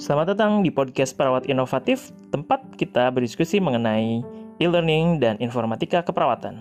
Selamat datang di podcast Perawat Inovatif, tempat kita berdiskusi mengenai e-learning dan informatika keperawatan.